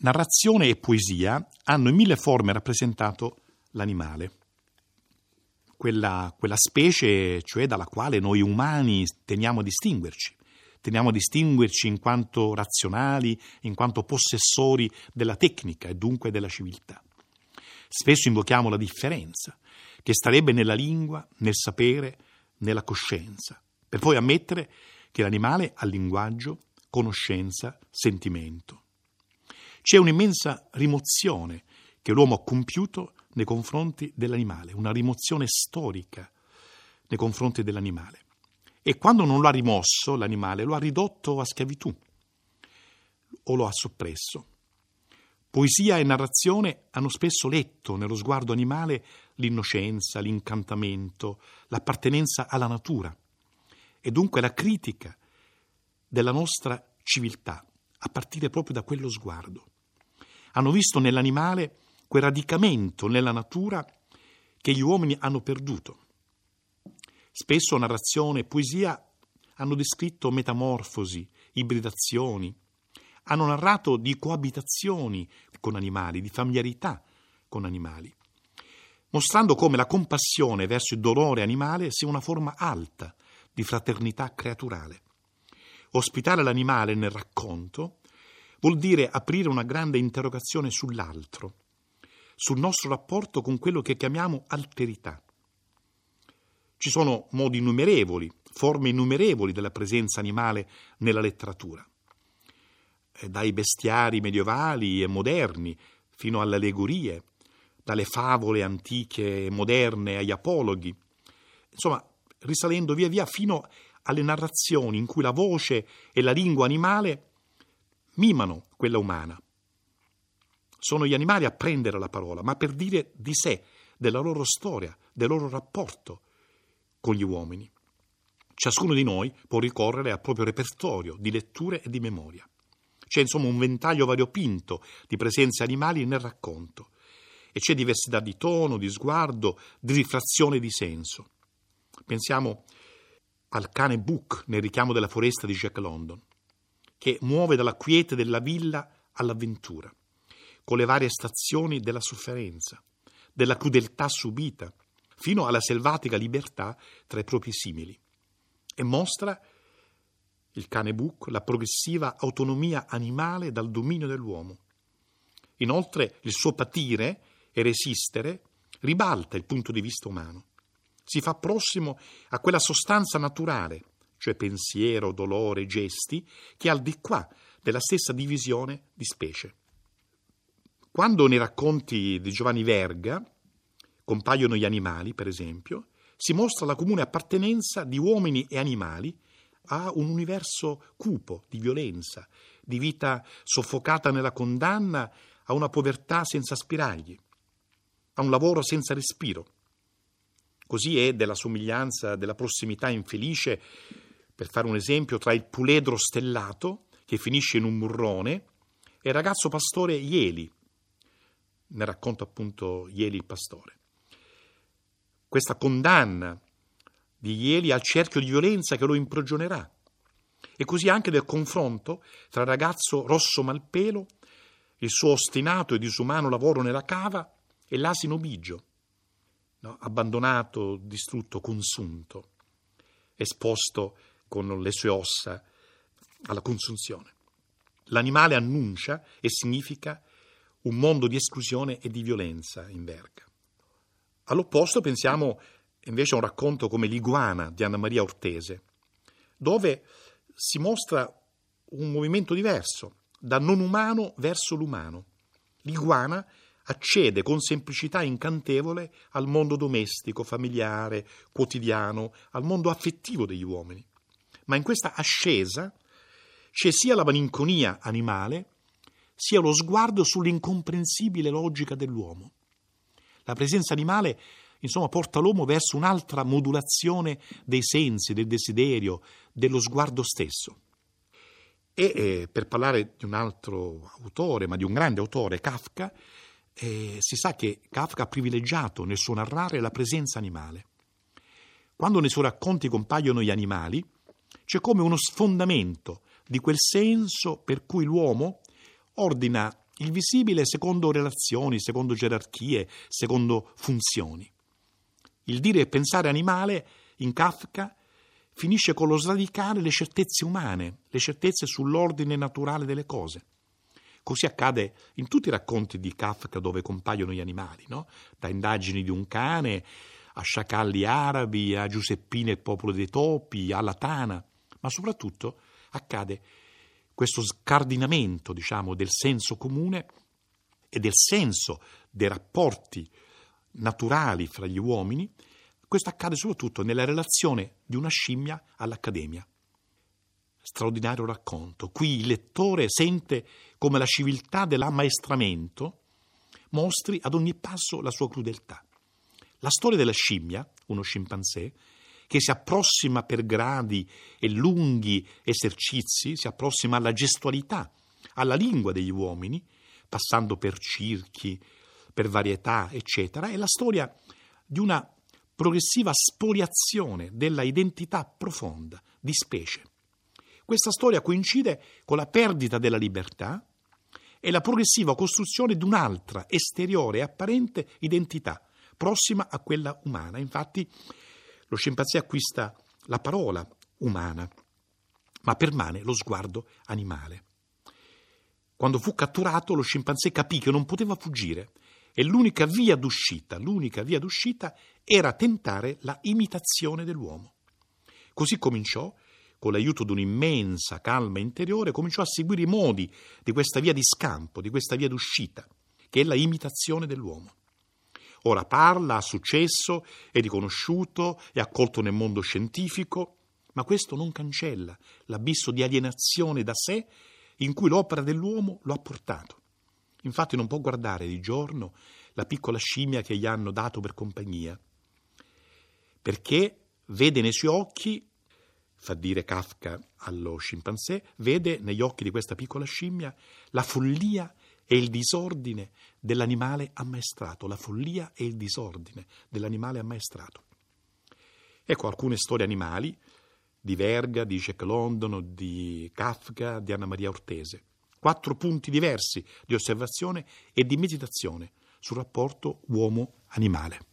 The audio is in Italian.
Narrazione e poesia hanno in mille forme rappresentato l'animale, quella, quella specie cioè dalla quale noi umani teniamo a distinguerci. Teniamo a distinguerci in quanto razionali, in quanto possessori della tecnica e dunque della civiltà. Spesso invochiamo la differenza, che starebbe nella lingua, nel sapere, nella coscienza, per poi ammettere che l'animale ha linguaggio, conoscenza, sentimento. C'è un'immensa rimozione che l'uomo ha compiuto nei confronti dell'animale, una rimozione storica nei confronti dell'animale. E quando non lo ha rimosso l'animale, lo ha ridotto a schiavitù o lo ha soppresso. Poesia e narrazione hanno spesso letto nello sguardo animale l'innocenza, l'incantamento, l'appartenenza alla natura e dunque la critica della nostra civiltà, a partire proprio da quello sguardo hanno visto nell'animale quel radicamento nella natura che gli uomini hanno perduto. Spesso narrazione e poesia hanno descritto metamorfosi, ibridazioni, hanno narrato di coabitazioni con animali, di familiarità con animali, mostrando come la compassione verso il dolore animale sia una forma alta di fraternità creaturale. Ospitare l'animale nel racconto Vuol dire aprire una grande interrogazione sull'altro, sul nostro rapporto con quello che chiamiamo alterità. Ci sono modi innumerevoli, forme innumerevoli della presenza animale nella letteratura, eh, dai bestiari medievali e moderni fino alle allegorie, dalle favole antiche e moderne agli apologhi, insomma, risalendo via via fino alle narrazioni in cui la voce e la lingua animale mimano quella umana. Sono gli animali a prendere la parola, ma per dire di sé, della loro storia, del loro rapporto con gli uomini. Ciascuno di noi può ricorrere al proprio repertorio di letture e di memoria. C'è insomma un ventaglio variopinto di presenze animali nel racconto e c'è diversità di tono, di sguardo, di rifrazione di senso. Pensiamo al cane Book nel richiamo della foresta di Jack London che muove dalla quiete della villa all'avventura, con le varie stazioni della sofferenza, della crudeltà subita, fino alla selvatica libertà tra i propri simili, e mostra il cane Buc la progressiva autonomia animale dal dominio dell'uomo. Inoltre il suo patire e resistere ribalta il punto di vista umano. Si fa prossimo a quella sostanza naturale cioè pensiero, dolore, gesti, che al di qua della stessa divisione di specie. Quando nei racconti di Giovanni Verga compaiono gli animali, per esempio, si mostra la comune appartenenza di uomini e animali a un universo cupo di violenza, di vita soffocata nella condanna, a una povertà senza spiragli, a un lavoro senza respiro. Così è della somiglianza, della prossimità infelice per fare un esempio, tra il puledro stellato, che finisce in un murrone, e il ragazzo pastore Ieli. Ne racconta appunto Ieli il pastore. Questa condanna di Ieli al cerchio di violenza che lo imprigionerà. E così anche del confronto tra il ragazzo rosso malpelo, il suo ostinato e disumano lavoro nella cava e l'asino bigio, no? abbandonato, distrutto, consunto, esposto con le sue ossa alla consunzione. L'animale annuncia e significa un mondo di esclusione e di violenza in verga. All'opposto pensiamo invece a un racconto come L'iguana di Anna Maria Ortese, dove si mostra un movimento diverso, da non umano verso l'umano. L'iguana accede con semplicità incantevole al mondo domestico, familiare, quotidiano, al mondo affettivo degli uomini ma in questa ascesa c'è sia la malinconia animale, sia lo sguardo sull'incomprensibile logica dell'uomo. La presenza animale, insomma, porta l'uomo verso un'altra modulazione dei sensi, del desiderio, dello sguardo stesso. E eh, per parlare di un altro autore, ma di un grande autore, Kafka, eh, si sa che Kafka ha privilegiato nel suo narrare la presenza animale. Quando nei suoi racconti compaiono gli animali, c'è come uno sfondamento di quel senso per cui l'uomo ordina il visibile secondo relazioni, secondo gerarchie, secondo funzioni. Il dire e pensare animale in Kafka finisce con lo sradicare le certezze umane, le certezze sull'ordine naturale delle cose. Così accade in tutti i racconti di Kafka dove compaiono gli animali, no? da indagini di un cane a sciacalli arabi, a Giuseppina il popolo dei topi, alla Tana, ma soprattutto accade questo scardinamento, diciamo, del senso comune e del senso dei rapporti naturali fra gli uomini, questo accade soprattutto nella relazione di una scimmia all'accademia. Straordinario racconto. Qui il lettore sente come la civiltà dell'ammaestramento mostri ad ogni passo la sua crudeltà. La storia della scimmia, uno scimpanzé, che si approssima per gradi e lunghi esercizi, si approssima alla gestualità, alla lingua degli uomini, passando per circhi, per varietà, eccetera, è la storia di una progressiva spoliazione della identità profonda di specie. Questa storia coincide con la perdita della libertà e la progressiva costruzione di un'altra, esteriore e apparente identità, prossima a quella umana. Infatti lo scimpanzé acquista la parola umana, ma permane lo sguardo animale. Quando fu catturato, lo scimpanzé capì che non poteva fuggire e l'unica via d'uscita, l'unica via d'uscita era tentare la imitazione dell'uomo. Così cominciò, con l'aiuto di un'immensa calma interiore, cominciò a seguire i modi di questa via di scampo, di questa via d'uscita, che è la imitazione dell'uomo. Ora parla, ha successo, è riconosciuto, è accolto nel mondo scientifico, ma questo non cancella l'abisso di alienazione da sé in cui l'opera dell'uomo lo ha portato. Infatti non può guardare di giorno la piccola scimmia che gli hanno dato per compagnia, perché vede nei suoi occhi, fa dire Kafka allo scimpanzé, vede negli occhi di questa piccola scimmia la follia e il disordine dell'animale ammaestrato, la follia e il disordine dell'animale ammaestrato. Ecco alcune storie animali di Verga, di Jack London, di Kafka, di Anna Maria Ortese. Quattro punti diversi di osservazione e di meditazione sul rapporto uomo-animale.